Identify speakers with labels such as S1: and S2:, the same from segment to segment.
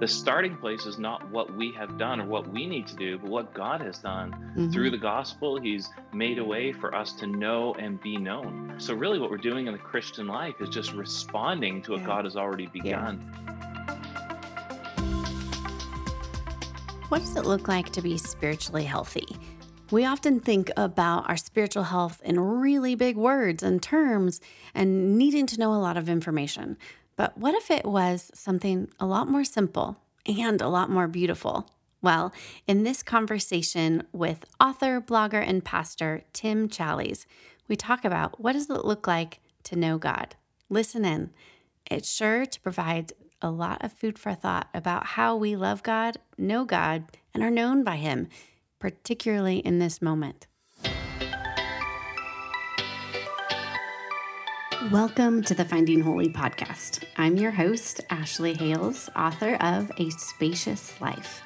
S1: the starting place is not what we have done or what we need to do, but what God has done. Mm-hmm. Through the gospel, He's made a way for us to know and be known. So, really, what we're doing in the Christian life is just responding to what yeah. God has already begun. Yeah.
S2: What does it look like to be spiritually healthy? We often think about our spiritual health in really big words and terms and needing to know a lot of information. But what if it was something a lot more simple and a lot more beautiful? Well, in this conversation with author, blogger, and pastor Tim Challies, we talk about what does it look like to know God. Listen in. It's sure to provide a lot of food for thought about how we love God, know God, and are known by Him, particularly in this moment. Welcome to the Finding Holy podcast. I'm your host, Ashley Hales, author of A Spacious Life.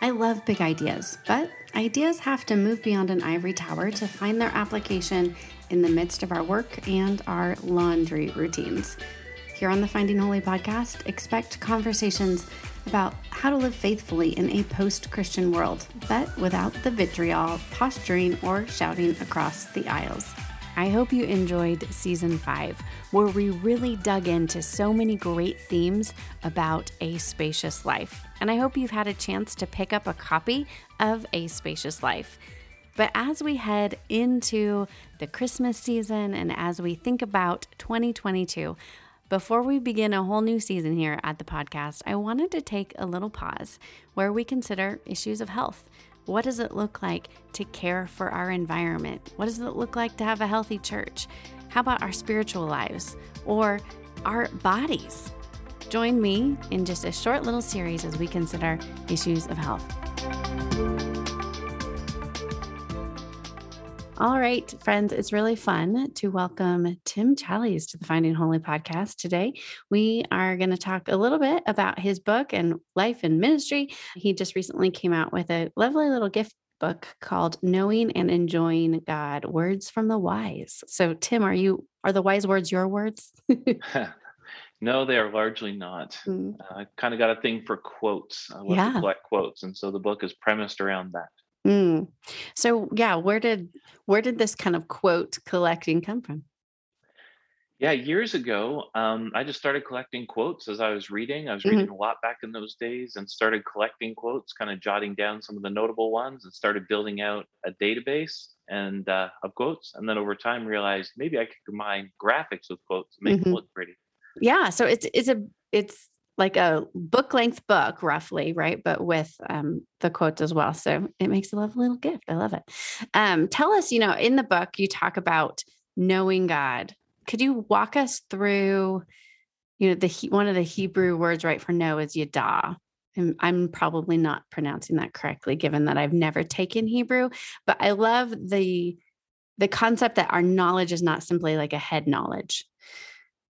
S2: I love big ideas, but ideas have to move beyond an ivory tower to find their application in the midst of our work and our laundry routines. Here on the Finding Holy podcast, expect conversations about how to live faithfully in a post Christian world, but without the vitriol, posturing, or shouting across the aisles. I hope you enjoyed season five, where we really dug into so many great themes about a spacious life. And I hope you've had a chance to pick up a copy of A Spacious Life. But as we head into the Christmas season and as we think about 2022, before we begin a whole new season here at the podcast, I wanted to take a little pause where we consider issues of health what does it look like to care for our environment? What does it look like to have a healthy church? How about our spiritual lives or our bodies? Join me in just a short little series as we consider issues of health. All right, friends, it's really fun to welcome Tim Challies to the Finding Holy podcast today. We are going to talk a little bit about his book and life and ministry. He just recently came out with a lovely little gift book called Knowing and Enjoying God: Words from the Wise. So, Tim, are you are the wise words your words?
S1: no, they are largely not. Mm. Uh, I kind of got a thing for quotes. I love yeah. to collect quotes, and so the book is premised around that.
S2: Mm. So yeah, where did where did this kind of quote collecting come from?
S1: Yeah, years ago, um, I just started collecting quotes as I was reading. I was reading mm-hmm. a lot back in those days and started collecting quotes, kind of jotting down some of the notable ones and started building out a database and uh, of quotes. And then over time realized maybe I could combine graphics with quotes and make mm-hmm. them look pretty.
S2: Yeah. So it's it's a it's like a book length book roughly right but with um, the quotes as well so it makes a lovely little gift i love it. Um, tell us you know in the book you talk about knowing god. Could you walk us through you know the one of the hebrew words right for know is yada? And i'm probably not pronouncing that correctly given that i've never taken hebrew but i love the the concept that our knowledge is not simply like a head knowledge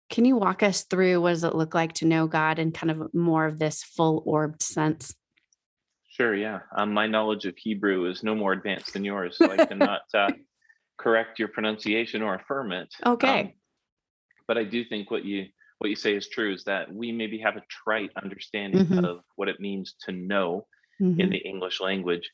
S2: can you walk us through what does it look like to know God in kind of more of this full orbed sense?
S1: Sure, yeah. Um, my knowledge of Hebrew is no more advanced than yours, so I cannot uh, correct your pronunciation or affirm it.
S2: Okay. Um,
S1: but I do think what you what you say is true is that we maybe have a trite understanding mm-hmm. of what it means to know mm-hmm. in the English language.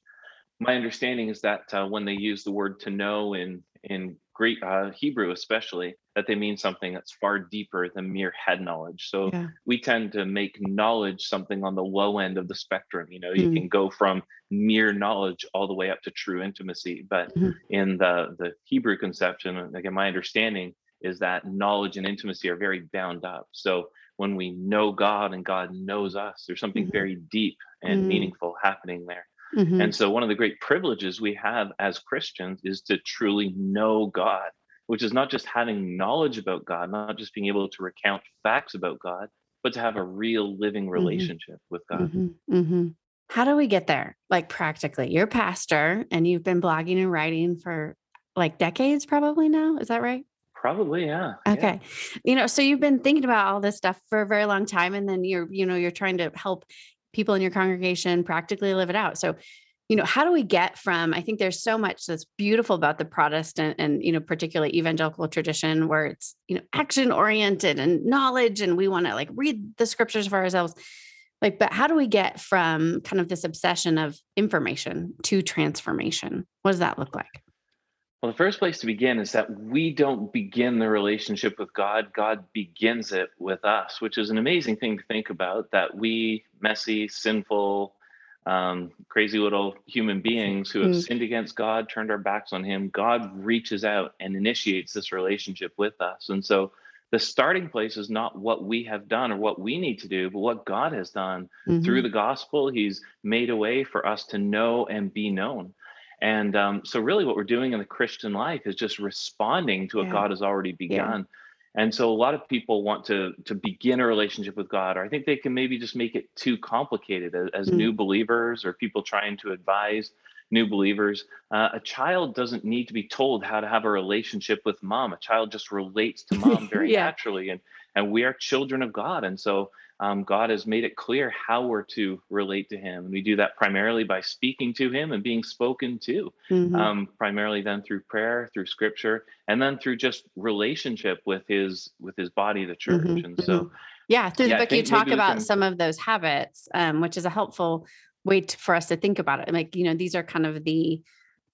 S1: My understanding is that uh, when they use the word to know in in Greek, uh, Hebrew especially, that they mean something that's far deeper than mere head knowledge. So yeah. we tend to make knowledge something on the low end of the spectrum. You know, you mm. can go from mere knowledge all the way up to true intimacy. But mm-hmm. in the the Hebrew conception, again, my understanding is that knowledge and intimacy are very bound up. So when we know God and God knows us, there's something mm-hmm. very deep and mm-hmm. meaningful happening there. Mm-hmm. And so, one of the great privileges we have as Christians is to truly know God, which is not just having knowledge about God, not just being able to recount facts about God, but to have a real living mm-hmm. relationship mm-hmm. with God.
S2: Mm-hmm. mm-hmm. how do we get there? Like practically, you're a pastor and you've been blogging and writing for like decades, probably now. Is that right?
S1: Probably, yeah.
S2: Okay. Yeah. You know, so you've been thinking about all this stuff for a very long time, and then you're, you know, you're trying to help people in your congregation practically live it out. So, you know, how do we get from, I think there's so much that's beautiful about the Protestant and, you know, particularly evangelical tradition where it's, you know, action oriented and knowledge, and we want to like read the scriptures for ourselves. Like but how do we get from kind of this obsession of information to transformation? What does that look like
S1: well the first place to begin is that we don't begin the relationship with god god begins it with us which is an amazing thing to think about that we messy sinful um, crazy little human beings who have mm. sinned against god turned our backs on him god reaches out and initiates this relationship with us and so the starting place is not what we have done or what we need to do, but what God has done mm-hmm. through the gospel. He's made a way for us to know and be known. And um, so, really, what we're doing in the Christian life is just responding to what yeah. God has already begun. Yeah. And so, a lot of people want to to begin a relationship with God, or I think they can maybe just make it too complicated as, as mm-hmm. new believers or people trying to advise new believers. Uh, a child doesn't need to be told how to have a relationship with mom. A child just relates to mom very yeah. naturally, and and we are children of God, and so um, God has made it clear how we're to relate to Him. And we do that primarily by speaking to Him and being spoken to, mm-hmm. um, primarily then through prayer, through Scripture, and then through just relationship with His with His body, the church. Mm-hmm. And so.
S2: Mm-hmm. Yeah, through the yeah, book you talk about can... some of those habits, um, which is a helpful way to, for us to think about it. Like, you know, these are kind of the,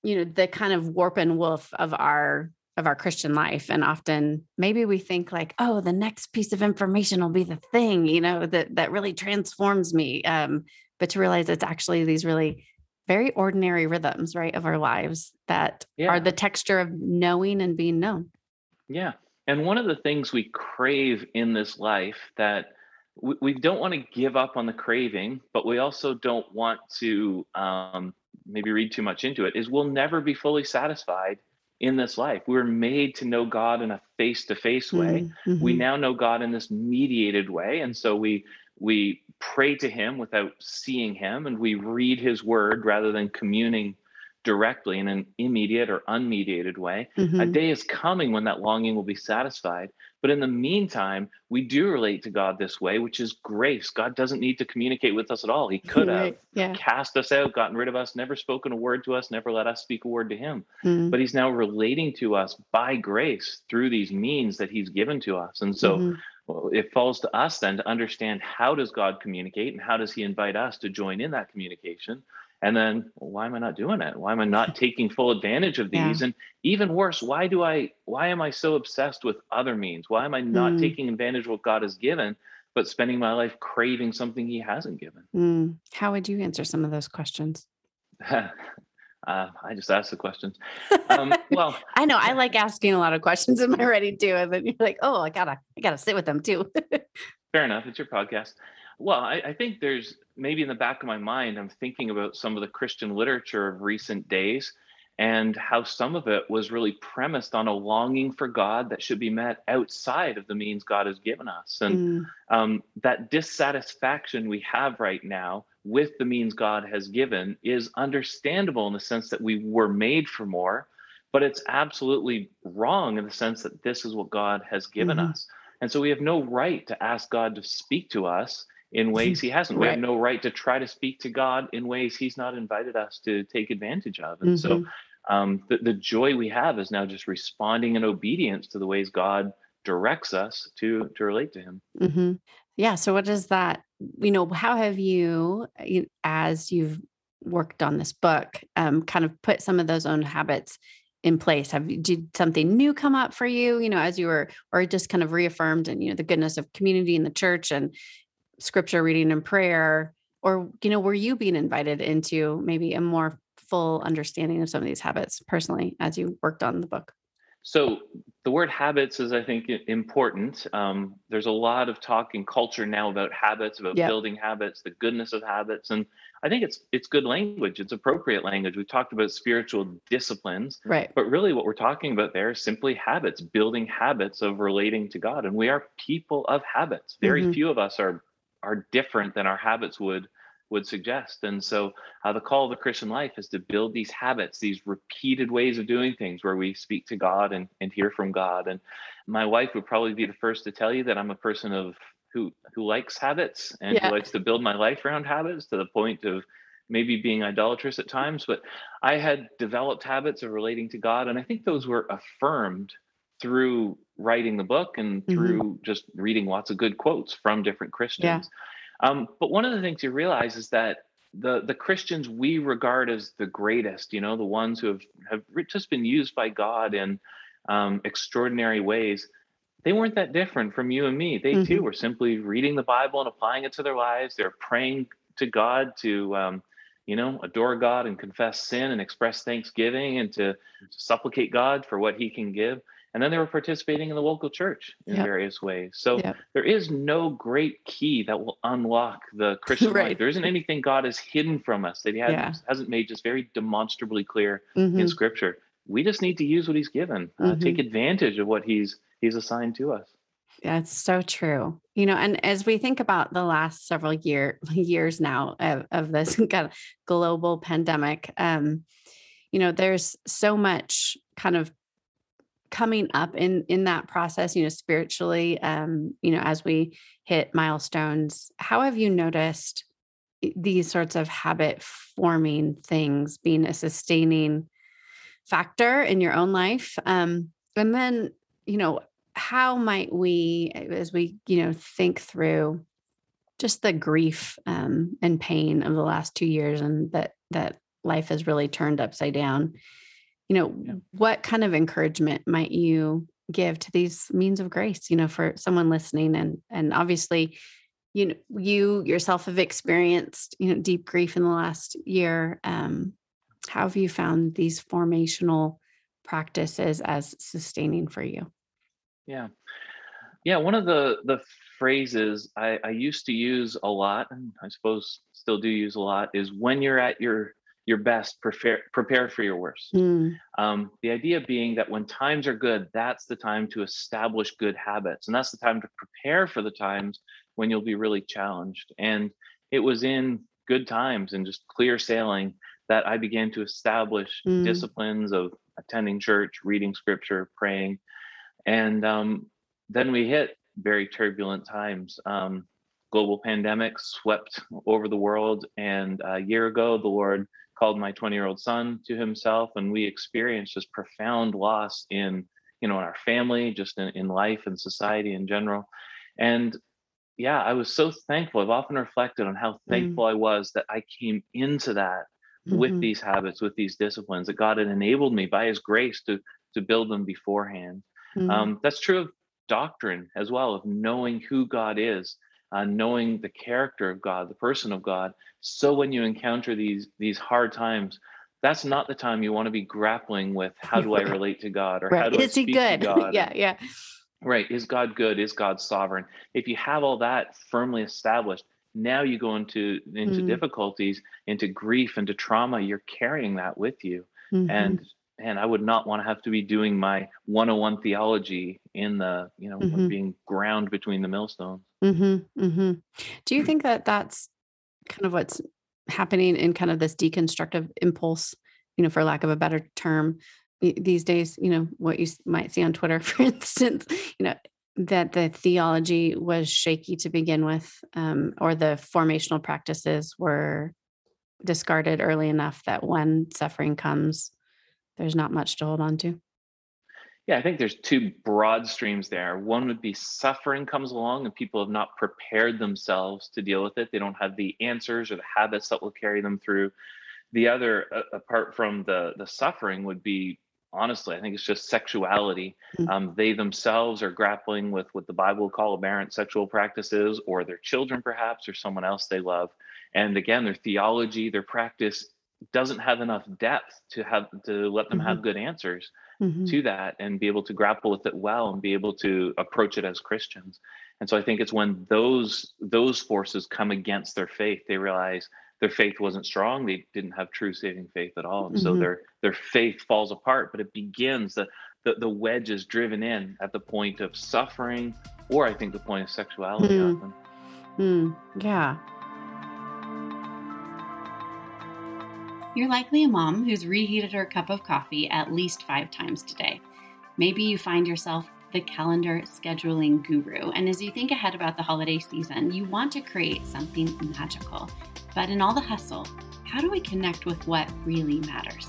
S2: you know, the kind of warp and woof of our of our Christian life. And often maybe we think like, oh, the next piece of information will be the thing, you know, that that really transforms me. Um, but to realize it's actually these really very ordinary rhythms, right, of our lives that yeah. are the texture of knowing and being known.
S1: Yeah. And one of the things we crave in this life that we, we don't want to give up on the craving, but we also don't want to um, maybe read too much into it, is we'll never be fully satisfied in this life. We were made to know God in a face-to-face way. Mm-hmm. We now know God in this mediated way, and so we we pray to Him without seeing Him, and we read His Word rather than communing directly in an immediate or unmediated way. Mm-hmm. A day is coming when that longing will be satisfied. But in the meantime, we do relate to God this way, which is grace. God doesn't need to communicate with us at all. He could have yeah. cast us out, gotten rid of us, never spoken a word to us, never let us speak a word to him. Mm-hmm. But he's now relating to us by grace through these means that he's given to us. And so mm-hmm. well, it falls to us then to understand how does God communicate and how does he invite us to join in that communication and then well, why am i not doing it why am i not taking full advantage of these yeah. and even worse why do i why am i so obsessed with other means why am i not mm. taking advantage of what god has given but spending my life craving something he hasn't given
S2: mm. how would you answer some of those questions
S1: uh, I just asked the questions. Um, well,
S2: I know I like asking a lot of questions in my writing too, and then you're like, "Oh, I gotta, I gotta sit with them too."
S1: Fair enough. It's your podcast. Well, I, I, think there's maybe in the back of my mind, I'm thinking about some of the Christian literature of recent days and how some of it was really premised on a longing for God that should be met outside of the means God has given us. And mm. um, that dissatisfaction we have right now with the means God has given is understandable in the sense that we were made for more, but it's absolutely wrong in the sense that this is what God has given mm-hmm. us. And so we have no right to ask God to speak to us in ways he hasn't. Right. We have no right to try to speak to God in ways he's not invited us to take advantage of. And mm-hmm. so um, the, the joy we have is now just responding in obedience to the ways God directs us to to relate to him.
S2: Mm-hmm. Yeah. So what does that, you know, how have you, as you've worked on this book, um, kind of put some of those own habits in place? Have you did something new come up for you, you know, as you were, or just kind of reaffirmed and, you know, the goodness of community in the church and scripture reading and prayer or you know were you being invited into maybe a more full understanding of some of these habits personally as you worked on the book?
S1: So the word habits is i think important. Um, there's a lot of talk in culture now about habits about yep. building habits the goodness of habits and i think it's it's good language. It's appropriate language. We've talked about spiritual disciplines
S2: right.
S1: but really what we're talking about there is simply habits building habits of relating to god and we are people of habits. Very mm-hmm. few of us are are different than our habits would would suggest. And so, uh, the call of the Christian life is to build these habits, these repeated ways of doing things where we speak to God and, and hear from God. And my wife would probably be the first to tell you that I'm a person of who who likes habits and yeah. who likes to build my life around habits to the point of maybe being idolatrous at times. But I had developed habits of relating to God, and I think those were affirmed through writing the book and mm-hmm. through mm-hmm. just reading lots of good quotes from different Christians. Yeah. Um, but one of the things you realize is that the the Christians we regard as the greatest, you know, the ones who have have just been used by God in um, extraordinary ways. They weren't that different from you and me. They mm-hmm. too were simply reading the Bible and applying it to their lives. They're praying to God to, um, you know, adore God and confess sin and express thanksgiving and to, to supplicate God for what He can give and then they were participating in the local church in yep. various ways so yep. there is no great key that will unlock the christian right. life there isn't anything god has hidden from us that he hasn't, yeah. hasn't made just very demonstrably clear mm-hmm. in scripture we just need to use what he's given uh, mm-hmm. take advantage of what he's he's assigned to us
S2: that's so true. You know, and as we think about the last several year years now of, of this kind of global pandemic, um, you know, there's so much kind of coming up in in that process you know spiritually um you know as we hit milestones how have you noticed these sorts of habit forming things being a sustaining factor in your own life? Um and then you know how might we as we you know think through just the grief um, and pain of the last two years and that that life has really turned upside down you know yeah. what kind of encouragement might you give to these means of grace you know for someone listening and and obviously you know you yourself have experienced you know deep grief in the last year um how have you found these formational practices as sustaining for you
S1: yeah yeah one of the the phrases I, I used to use a lot and i suppose still do use a lot is when you're at your your best, prepare, prepare for your worst. Mm. Um, the idea being that when times are good, that's the time to establish good habits. And that's the time to prepare for the times when you'll be really challenged. And it was in good times and just clear sailing that I began to establish mm. disciplines of attending church, reading scripture, praying. And um, then we hit very turbulent times. Um, global pandemic swept over the world. And a year ago, the Lord called my 20 year old son to himself and we experienced this profound loss in you know in our family just in, in life and society in general and yeah i was so thankful i've often reflected on how mm-hmm. thankful mm. i was that i came into that mm-hmm. with these habits with these disciplines that god had enabled me by his grace to to build them beforehand mm. um, that's true of doctrine as well of knowing who god is uh, knowing the character of God, the person of God. So when you encounter these these hard times, that's not the time you want to be grappling with how do I relate to God or right. how do
S2: is
S1: I
S2: speak he good?
S1: to God?
S2: yeah, yeah.
S1: Right. Is God good? Is God sovereign? If you have all that firmly established, now you go into into mm difficulties, into grief, into trauma. You're carrying that with you. Mm-hmm. And and I would not want to have to be doing my 101 theology in the, you know, mm-hmm. being ground between the millstones.
S2: Mm-hmm, mm-hmm. Do you think that that's kind of what's happening in kind of this deconstructive impulse, you know, for lack of a better term, these days, you know, what you might see on Twitter, for instance, you know, that the theology was shaky to begin with, um, or the formational practices were discarded early enough that when suffering comes, there's not much to hold on to.
S1: Yeah, I think there's two broad streams there. One would be suffering comes along and people have not prepared themselves to deal with it. They don't have the answers or the habits that will carry them through. The other, uh, apart from the the suffering, would be honestly, I think it's just sexuality. Mm-hmm. Um, they themselves are grappling with what the Bible would call aberrant sexual practices, or their children, perhaps, or someone else they love. And again, their theology, their practice doesn't have enough depth to have to let them mm-hmm. have good answers mm-hmm. to that and be able to grapple with it well and be able to approach it as Christians. And so I think it's when those those forces come against their faith, they realize their faith wasn't strong. They didn't have true saving faith at all. And mm-hmm. so their their faith falls apart, but it begins the, the the wedge is driven in at the point of suffering or I think the point of sexuality mm. often.
S2: Mm. Yeah. You're likely a mom who's reheated her cup of coffee at least five times today. Maybe you find yourself the calendar scheduling guru, and as you think ahead about the holiday season, you want to create something magical. But in all the hustle, how do we connect with what really matters?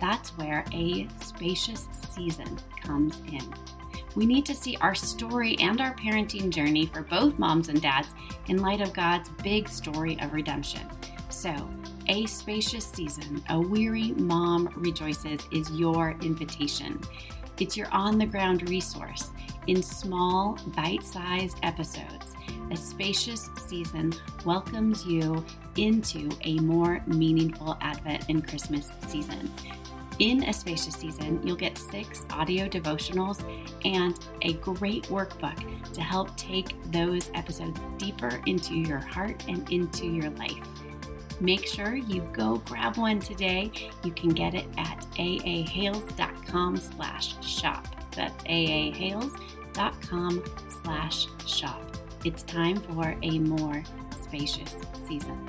S2: That's where a spacious season comes in. We need to see our story and our parenting journey for both moms and dads in light of God's big story of redemption. So, a spacious season, a weary mom rejoices is your invitation. It's your on the ground resource in small, bite sized episodes. A spacious season welcomes you into a more meaningful Advent and Christmas season. In a spacious season, you'll get six audio devotionals and a great workbook to help take those episodes deeper into your heart and into your life. Make sure you go grab one today. You can get it at aahales.com slash shop. That's aahales.com slash shop. It's time for a more spacious season.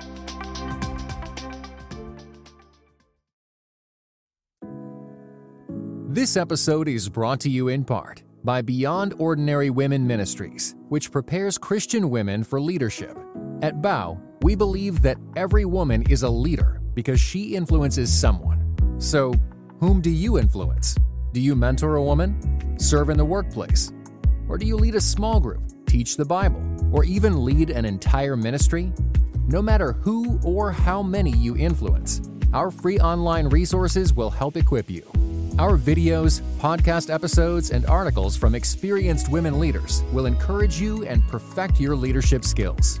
S3: This episode is brought to you in part by Beyond Ordinary Women Ministries, which prepares Christian women for leadership. At Bow, we believe that every woman is a leader because she influences someone. So, whom do you influence? Do you mentor a woman? Serve in the workplace? Or do you lead a small group, teach the Bible, or even lead an entire ministry? No matter who or how many you influence, our free online resources will help equip you. Our videos, podcast episodes, and articles from experienced women leaders will encourage you and perfect your leadership skills.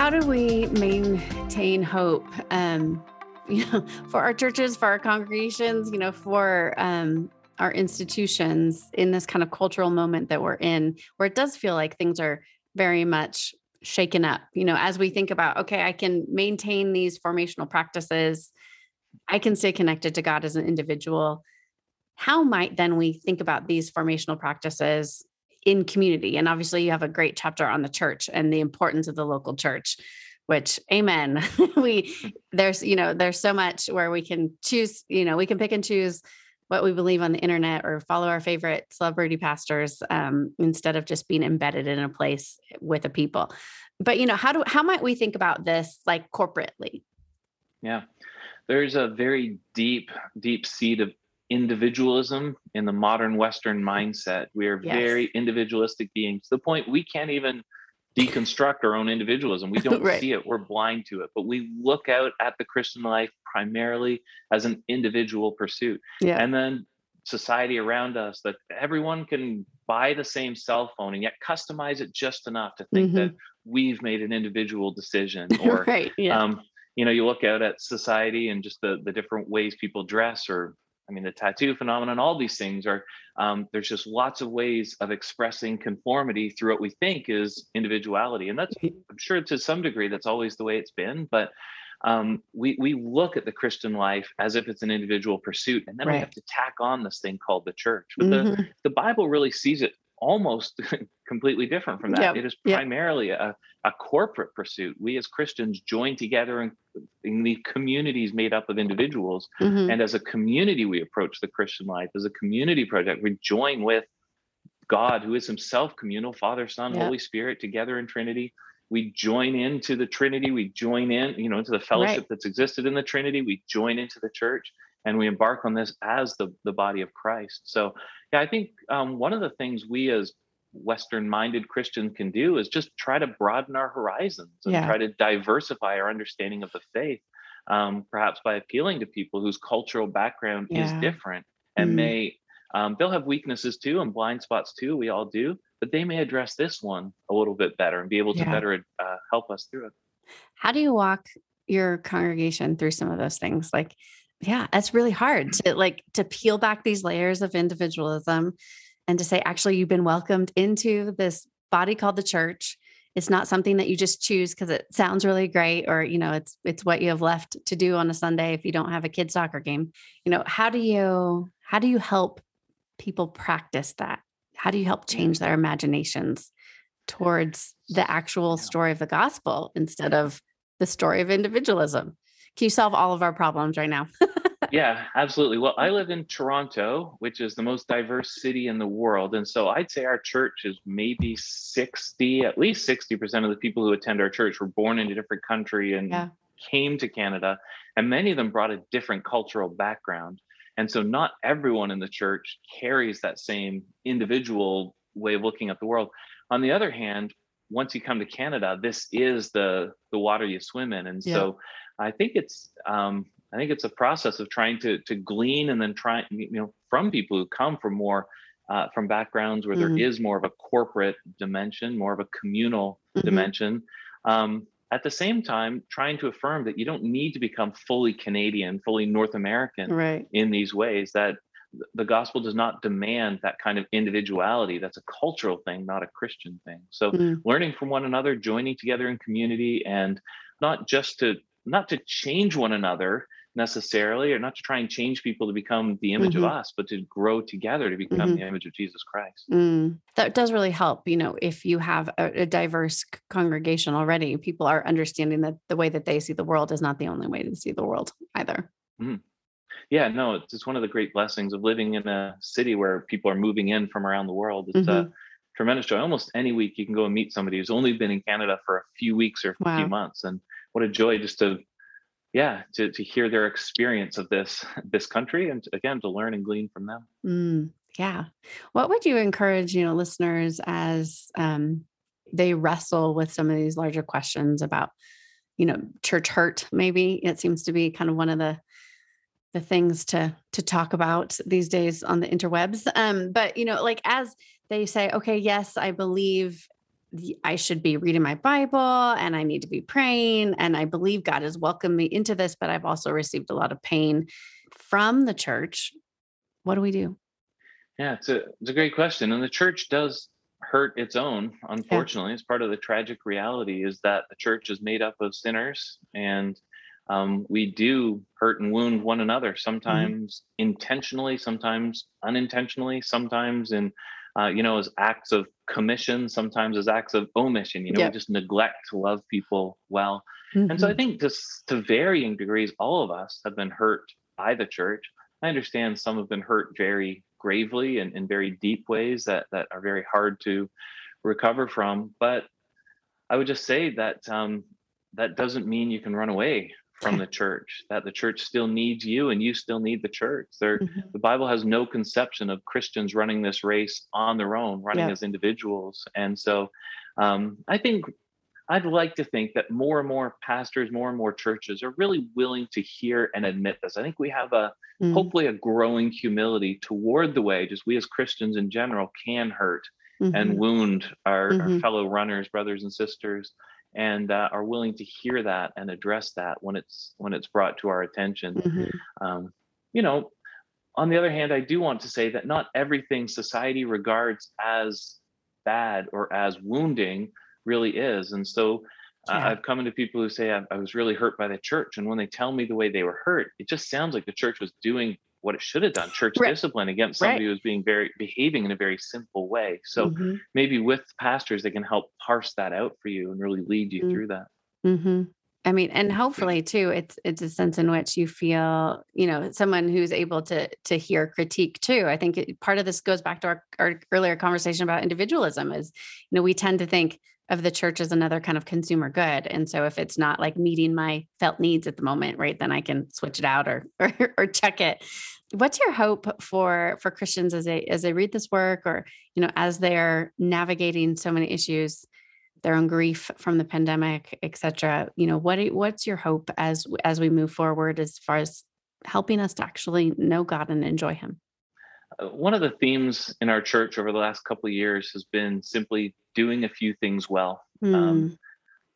S2: How do we maintain hope? Um, you know, for our churches, for our congregations, you know, for um, our institutions in this kind of cultural moment that we're in, where it does feel like things are very much shaken up you know as we think about okay i can maintain these formational practices i can stay connected to god as an individual how might then we think about these formational practices in community and obviously you have a great chapter on the church and the importance of the local church which amen we there's you know there's so much where we can choose you know we can pick and choose what we believe on the internet or follow our favorite celebrity pastors um, instead of just being embedded in a place with a people. But you know how do how might we think about this like corporately?
S1: Yeah. There's a very deep deep seed of individualism in the modern western mindset we are yes. very individualistic beings to the point we can't even deconstruct our own individualism. We don't right. see it, we're blind to it, but we look out at the Christian life primarily as an individual pursuit. Yeah. And then society around us that everyone can buy the same cell phone and yet customize it just enough to think mm-hmm. that we've made an individual decision or right, yeah. um, you know you look out at society and just the the different ways people dress or I mean, the tattoo phenomenon, all these things are, um, there's just lots of ways of expressing conformity through what we think is individuality. And that's. I'm sure to some degree, that's always the way it's been. But um, we, we look at the Christian life as if it's an individual pursuit. And then right. we have to tack on this thing called the church. But mm-hmm. the, the Bible really sees it almost completely different from that. Yep. It is primarily yep. a, a corporate pursuit. We as Christians join together in, in the communities made up of individuals. Mm-hmm. And as a community, we approach the Christian life as a community project. We join with God, who is himself communal, Father, Son, yep. Holy Spirit, together in Trinity. We join into the Trinity. We join in, you know, into the fellowship right. that's existed in the Trinity. We join into the church and we embark on this as the, the body of Christ. So, yeah, I think um, one of the things we as Western minded Christians can do is just try to broaden our horizons and yeah. try to diversify our understanding of the faith, um, perhaps by appealing to people whose cultural background yeah. is different and mm may, um, they'll have weaknesses too and blind spots too. We all do, but they may address this one a little bit better and be able to yeah. better uh, help us through it.
S2: How do you walk your congregation through some of those things. Like, yeah, it's really hard to like to peel back these layers of individualism and to say, actually, you've been welcomed into this body called the church. It's not something that you just choose because it sounds really great, or you know, it's it's what you have left to do on a Sunday if you don't have a kid soccer game. You know, how do you how do you help people practice that? How do you help change their imaginations towards the actual story of the gospel instead of the story of individualism? Can you solve all of our problems right now?
S1: yeah, absolutely. Well, I live in Toronto, which is the most diverse city in the world. And so I'd say our church is maybe 60, at least 60% of the people who attend our church were born in a different country and yeah. came to Canada. And many of them brought a different cultural background. And so not everyone in the church carries that same individual way of looking at the world. On the other hand, once you come to Canada, this is the the water you swim in. And yeah. so I think it's um, I think it's a process of trying to to glean and then try you know from people who come from more uh, from backgrounds where mm-hmm. there is more of a corporate dimension, more of a communal mm-hmm. dimension. Um, at the same time, trying to affirm that you don't need to become fully Canadian, fully North American
S2: right.
S1: in these ways. That the gospel does not demand that kind of individuality. That's a cultural thing, not a Christian thing. So, mm. learning from one another, joining together in community, and not just to not to change one another necessarily or not to try and change people to become the image mm-hmm. of us but to grow together to become mm-hmm. the image of jesus christ
S2: mm. that does really help you know if you have a, a, diverse congregation already people are understanding that the way that they see the world is not the only way to see the world either
S1: mm. yeah no it's, it's one of the great blessings of living in a city where people are moving in from around the world it's mm-hmm. a tremendous joy almost any week you can go and meet somebody who's only been in canada for a few weeks or a wow. few months and what a joy just to yeah to, to hear their experience of this this country and again to learn and glean from them.
S2: Mm, yeah. What would you encourage you know listeners as um, they wrestle with some of these larger questions about you know church hurt maybe? It seems to be kind of one of the the things to to talk about these days on the interwebs. Um but you know like as they say okay yes i believe I should be reading my Bible and I need to be praying. And I believe God has welcomed me into this, but I've also received a lot of pain from the church. What do we do?
S1: Yeah, it's a, it's a great question. And the church does hurt its own, unfortunately. Yeah. It's part of the tragic reality is that the church is made up of sinners and um, we do hurt and wound one another, mm-hmm. sometimes mm-hmm. intentionally, sometimes unintentionally, sometimes in uh, you know, as acts of commission, sometimes as acts of omission. You know, we just neglect to love people well. Mm-hmm. And so I mm-hmm. think just to varying degrees, all of us have been hurt by the church. I understand some have been hurt very gravely and in very deep ways that that are very hard to recover from. But I would just say that um, that doesn't mean you can run away from the church that the church still needs you and you still need the church there mm-hmm. the bible has no conception of christians running this race on their own running yeah. as individuals and so um, i think i'd like to think that more and more pastors more and more churches are really willing to hear and admit this i think we have a mm-hmm. hopefully a growing humility toward the way just we as christians in general can hurt mm-hmm. and wound our, our mm-hmm. fellow runners brothers and sisters and uh, are willing to hear that and address that when it's when it's brought to our attention mm-hmm. um, you know on the other hand i do want to say that not everything society regards as bad or as wounding really is and so uh, yeah. i've come into people who say I, I was really hurt by the church and when they tell me the way they were hurt it just sounds like the church was doing what it should have done church right. discipline against somebody right. who was being very behaving in a very simple way so mm-hmm. maybe with pastors they can help parse that out for you and really lead you mm-hmm. through that
S2: mm-hmm. i mean and hopefully too it's it's a sense in which you feel you know someone who's able to to hear critique too i think it, part of this goes back to our, our earlier conversation about individualism is you know we tend to think of the church as another kind of consumer good. And so if it's not like meeting my felt needs at the moment, right, then I can switch it out or or, or check it. What's your hope for for Christians as they as they read this work or you know as they're navigating so many issues, their own grief from the pandemic, et cetera? You know, what what's your hope as as we move forward as far as helping us to actually know God and enjoy Him?
S1: One of the themes in our church over the last couple of years has been simply doing a few things well. Mm. Um,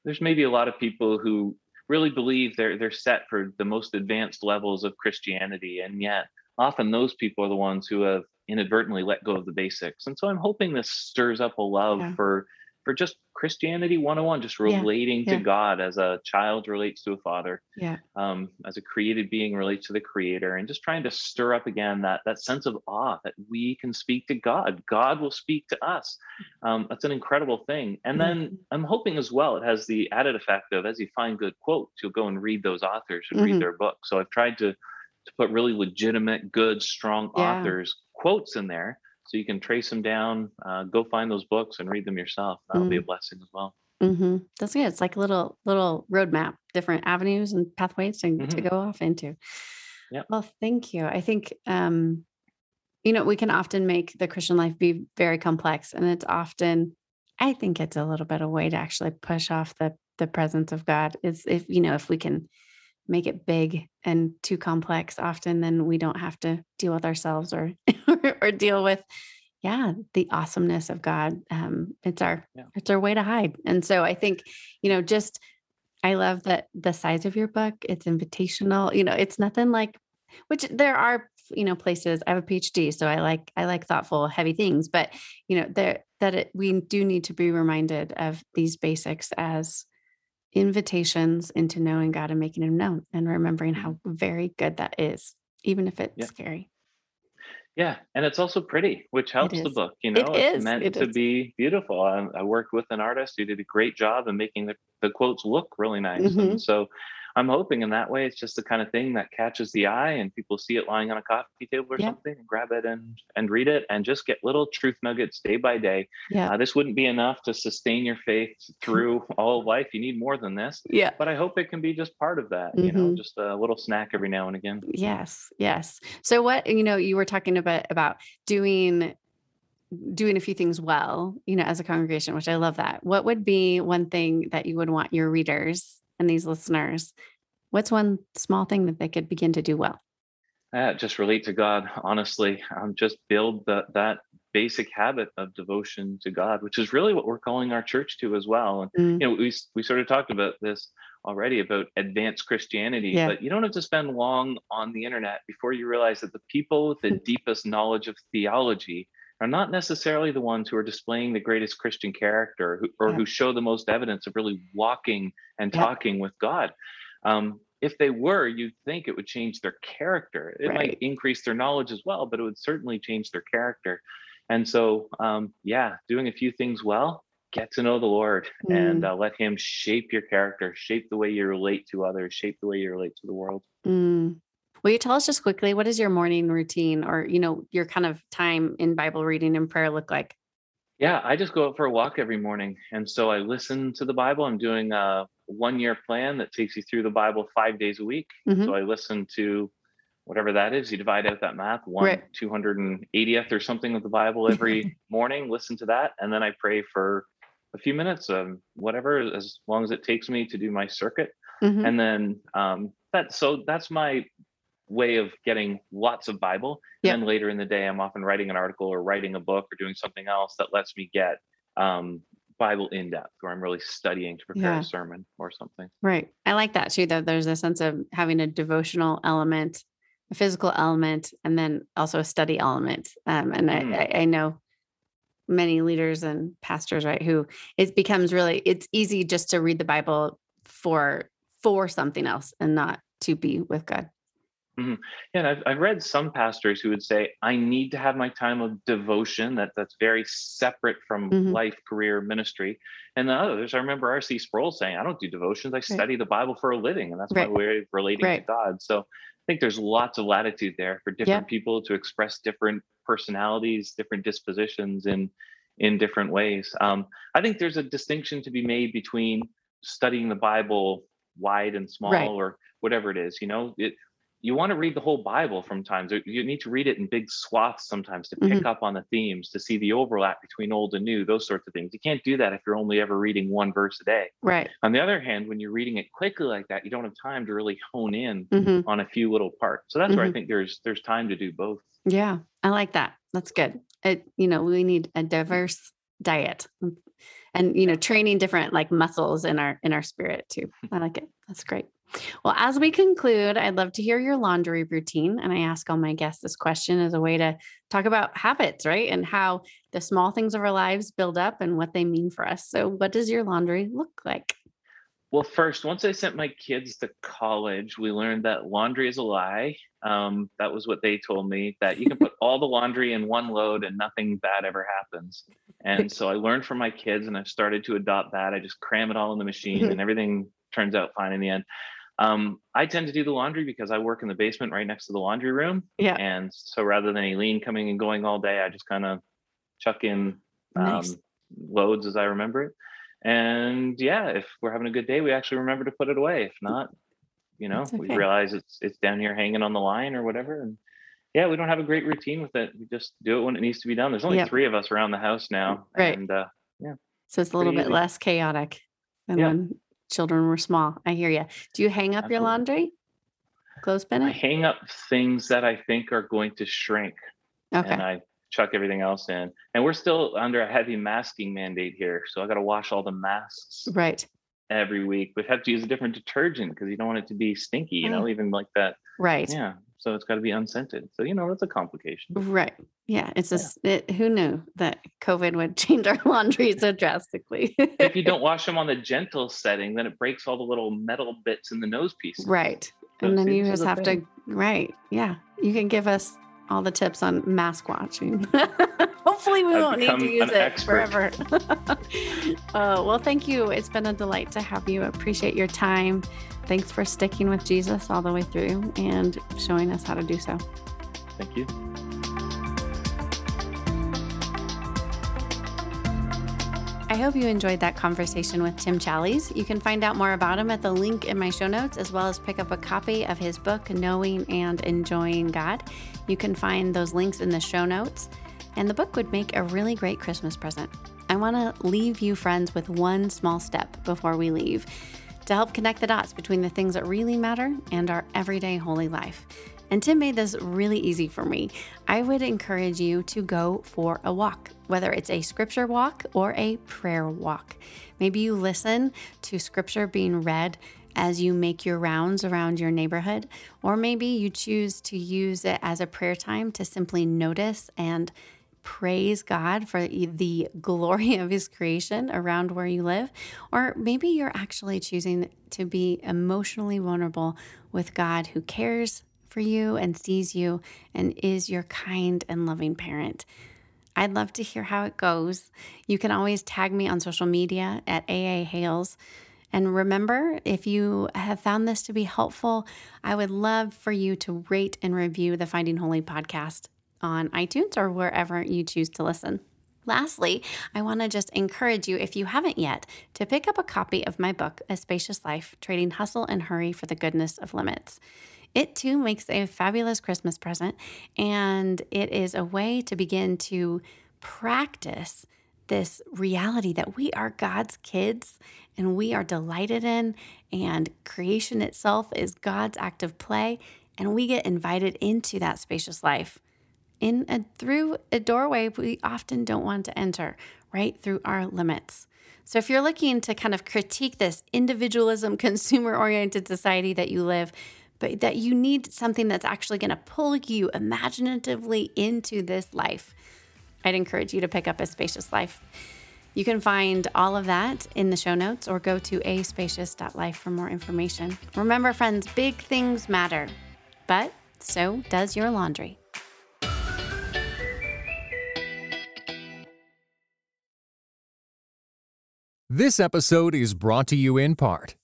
S1: there's maybe a lot of people who really believe they're they're set for the most advanced levels of Christianity, and yet often those people are the ones who have inadvertently let go of the basics. And so I'm hoping this stirs up a love yeah. for for just Christianity 101, just relating yeah, yeah. to God as a child relates to a father,
S2: yeah,
S1: um, as a created being relates to the creator, and just trying to stir up again that that sense of awe that we can speak to God. God will speak to us. Um, that's an incredible thing. And then mm-hmm. I'm hoping as well it has the added effect of as you find good quotes, you'll go and read those authors and mm-hmm. read their books. So I've tried to to put really legitimate, good, strong yeah. authors quotes in there so you can trace them down uh, go find those books and read them yourself that'll mm-hmm. be a mm. blessing as well
S2: mm-hmm. that's good it's like a little little roadmap different avenues and pathways to, mm-hmm. to go off into
S1: yeah
S2: well thank you i think um you know we can often make the christian life be very complex and it's often i think it's a little bit a way to actually push off the the presence of god is if you know if we can make it big and too complex often then we don't have to deal with ourselves or or deal with yeah the awesomeness of god. Um it's our yeah. it's our way to hide. And so i think you know just i love that the size of your book it's invitational. You know it's nothing like which there are you know places i have a phd so i like i like thoughtful heavy things but you know there that it, we do need to be reminded of these basics as invitations into knowing God and making him known and remembering how mm-hmm. very good that is, even if it's yeah. scary.
S1: Yeah, and it's also pretty, which helps the book. You know,
S2: it
S1: it's
S2: is.
S1: meant
S2: it
S1: to
S2: is.
S1: be beautiful. I, I, worked with an artist who did a great job in making the, the quotes look really nice. Mm-hmm. And so I'm hoping in that way it's just the kind of thing that catches the eye and people see it lying on a coffee table or something and grab it and and read it and just get little truth nuggets day by day.
S2: Yeah.
S1: Uh, this wouldn't be enough to sustain your faith through all of life. You need more than this.
S2: Yeah.
S1: But I hope it can be just part of that, mm-hmm. you know, mm-hmm. just a little snack every now and again.
S2: Yes. Yes. So what, you know, you were talking about about doing doing a few things well, you know, as a congregation, which I love that. What would be one thing that you would want your readers and these listeners, what's one small thing that they could begin to do well?
S1: Uh, just relate to God, honestly. Um, just build the, that basic habit of devotion to God, which is really what we're calling our church to as well. And mm. you know, we we sort of talked about this already about advanced Christianity, yeah. but you don't have to spend long on the internet before you realize that the people with the deepest knowledge of theology are not necessarily the ones who are displaying the greatest Christian character who, or yeah. who show the most evidence of really walking and talking yeah. with God. Um, if they were, you'd think it would change their character. It right. might increase their knowledge as well, but it would certainly change their character. And so, um, yeah, doing a few things well, get to know the Lord mm. and uh, let Him shape your character, shape the way you relate to others, shape the way you relate to the world.
S2: Mm. Will you tell us just quickly what is your morning routine or you know your kind of time in Bible reading and prayer look like?
S1: Yeah, I just go out for a walk every morning, and so I listen to the Bible. I'm doing a one-year plan that takes you through the Bible five days a week. Mm-hmm. So I listen to whatever that is. You divide out that math, one right. 280th or something of the Bible every morning. Listen to that, and then I pray for a few minutes, of whatever, as long as it takes me to do my circuit. Mm-hmm. And then um, that so that's my way of getting lots of Bible. Yep. And then later in the day, I'm often writing an article or writing a book or doing something else that lets me get um, Bible in depth, where I'm really studying to prepare yeah. a sermon or something.
S2: Right. I like that too, that there's a sense of having a devotional element, a physical element, and then also a study element. Um, and mm. I, I know many leaders and pastors, right, who it becomes really, it's easy just to read the Bible for for something else and not to be with God.
S1: Mm-hmm. Yeah, and I've, I've read some pastors who would say, I need to have my time of devotion that that's very separate from mm-hmm. life, career, ministry. And the others, I remember R.C. Sproul saying, I don't do devotions. I right. study the Bible for a living. And that's right. my way of relating right. to God. So I think there's lots of latitude there for different people to express different personalities, different dispositions in in different ways. Um, I think there's a distinction to be made between studying the Bible wide and small or whatever it is. You know, it, you want to read the whole Bible from times. You need to read it in big swaths sometimes to pick mm-hmm. up on the themes, to see the overlap between old and new, those sorts of things. You can't do that if you're only ever reading one verse a day.
S2: Right.
S1: On the other hand, when you're reading it quickly like that, you don't have time to really hone in mm-hmm. on a few little parts. So that's mm-hmm. where I mm-hmm. think there's there's time to do both.
S2: Yeah, I like that. That's good. It, you know, we need a diverse diet. and you know training different like muscles in our in our spirit too i like it that's great well as we conclude i'd love to hear your laundry routine and i ask all my guests this question as a way to talk about habits right and how the small things of our lives build up and what they mean for us so what does your laundry look like
S1: well, first, once I sent my kids to college, we learned that laundry is a lie. Um, that was what they told me that you can put all the laundry in one load and nothing bad ever happens. And so I learned from my kids and I've started to adopt that. I just cram it all in the machine and everything turns out fine in the end. Um, I tend to do the laundry because I work in the basement right next to the laundry room.
S2: Yeah.
S1: And so rather than Aileen coming and going all day, I just kind of chuck in um, nice. loads as I remember it and yeah if we're having a good day we actually remember to put it away if not you know okay. we realize it's it's down here hanging on the line or whatever and yeah we don't have a great routine with it we just do it when it needs to be done there's only yep. three of us around the house now
S2: right
S1: and uh yeah
S2: so it's a little bit easy. less chaotic than yep. when children were small i hear you do you hang up Absolutely. your laundry clothespin it
S1: i hang up things that i think are going to shrink
S2: okay
S1: and i chuck everything else in. And we're still under a heavy masking mandate here. So I got to wash all the masks
S2: right
S1: every week. We have to use a different detergent because you don't want it to be stinky, you know, even like that.
S2: Right.
S1: Yeah. So it's got to be unscented. So, you know, that's a complication.
S2: Right. Yeah. It's just, yeah. it, who knew that COVID would change our laundry so drastically?
S1: if you don't wash them on the gentle setting, then it breaks all the little metal bits in the nose piece.
S2: Right. So and then you just have thing. to, right. Yeah. You can give us all the tips on mask watching. Hopefully, we I've won't need to use it expert. forever. uh, well, thank you. It's been a delight to have you. Appreciate your time. Thanks for sticking with Jesus all the way through and showing us how to do so.
S1: Thank you.
S2: I hope you enjoyed that conversation with Tim Challies. You can find out more about him at the link in my show notes, as well as pick up a copy of his book, Knowing and Enjoying God. You can find those links in the show notes, and the book would make a really great Christmas present. I want to leave you, friends, with one small step before we leave to help connect the dots between the things that really matter and our everyday holy life. And Tim made this really easy for me. I would encourage you to go for a walk, whether it's a scripture walk or a prayer walk. Maybe you listen to scripture being read as you make your rounds around your neighborhood, or maybe you choose to use it as a prayer time to simply notice and praise God for the glory of His creation around where you live. Or maybe you're actually choosing to be emotionally vulnerable with God who cares for you and sees you and is your kind and loving parent. I'd love to hear how it goes. You can always tag me on social media at AA Hales. And remember, if you have found this to be helpful, I would love for you to rate and review the Finding Holy podcast on iTunes or wherever you choose to listen. Lastly, I want to just encourage you, if you haven't yet, to pick up a copy of my book, A Spacious Life Trading Hustle and Hurry for the Goodness of Limits. It too makes a fabulous Christmas present, and it is a way to begin to practice this reality that we are God's kids and we are delighted in, and creation itself is God's act of play, and we get invited into that spacious life. In a, through a doorway we often don't want to enter, right through our limits. So, if you're looking to kind of critique this individualism, consumer oriented society that you live, but that you need something that's actually going to pull you imaginatively into this life, I'd encourage you to pick up A Spacious Life. You can find all of that in the show notes or go to aspacious.life for more information. Remember, friends, big things matter, but so does your laundry.
S3: This episode is brought to you in part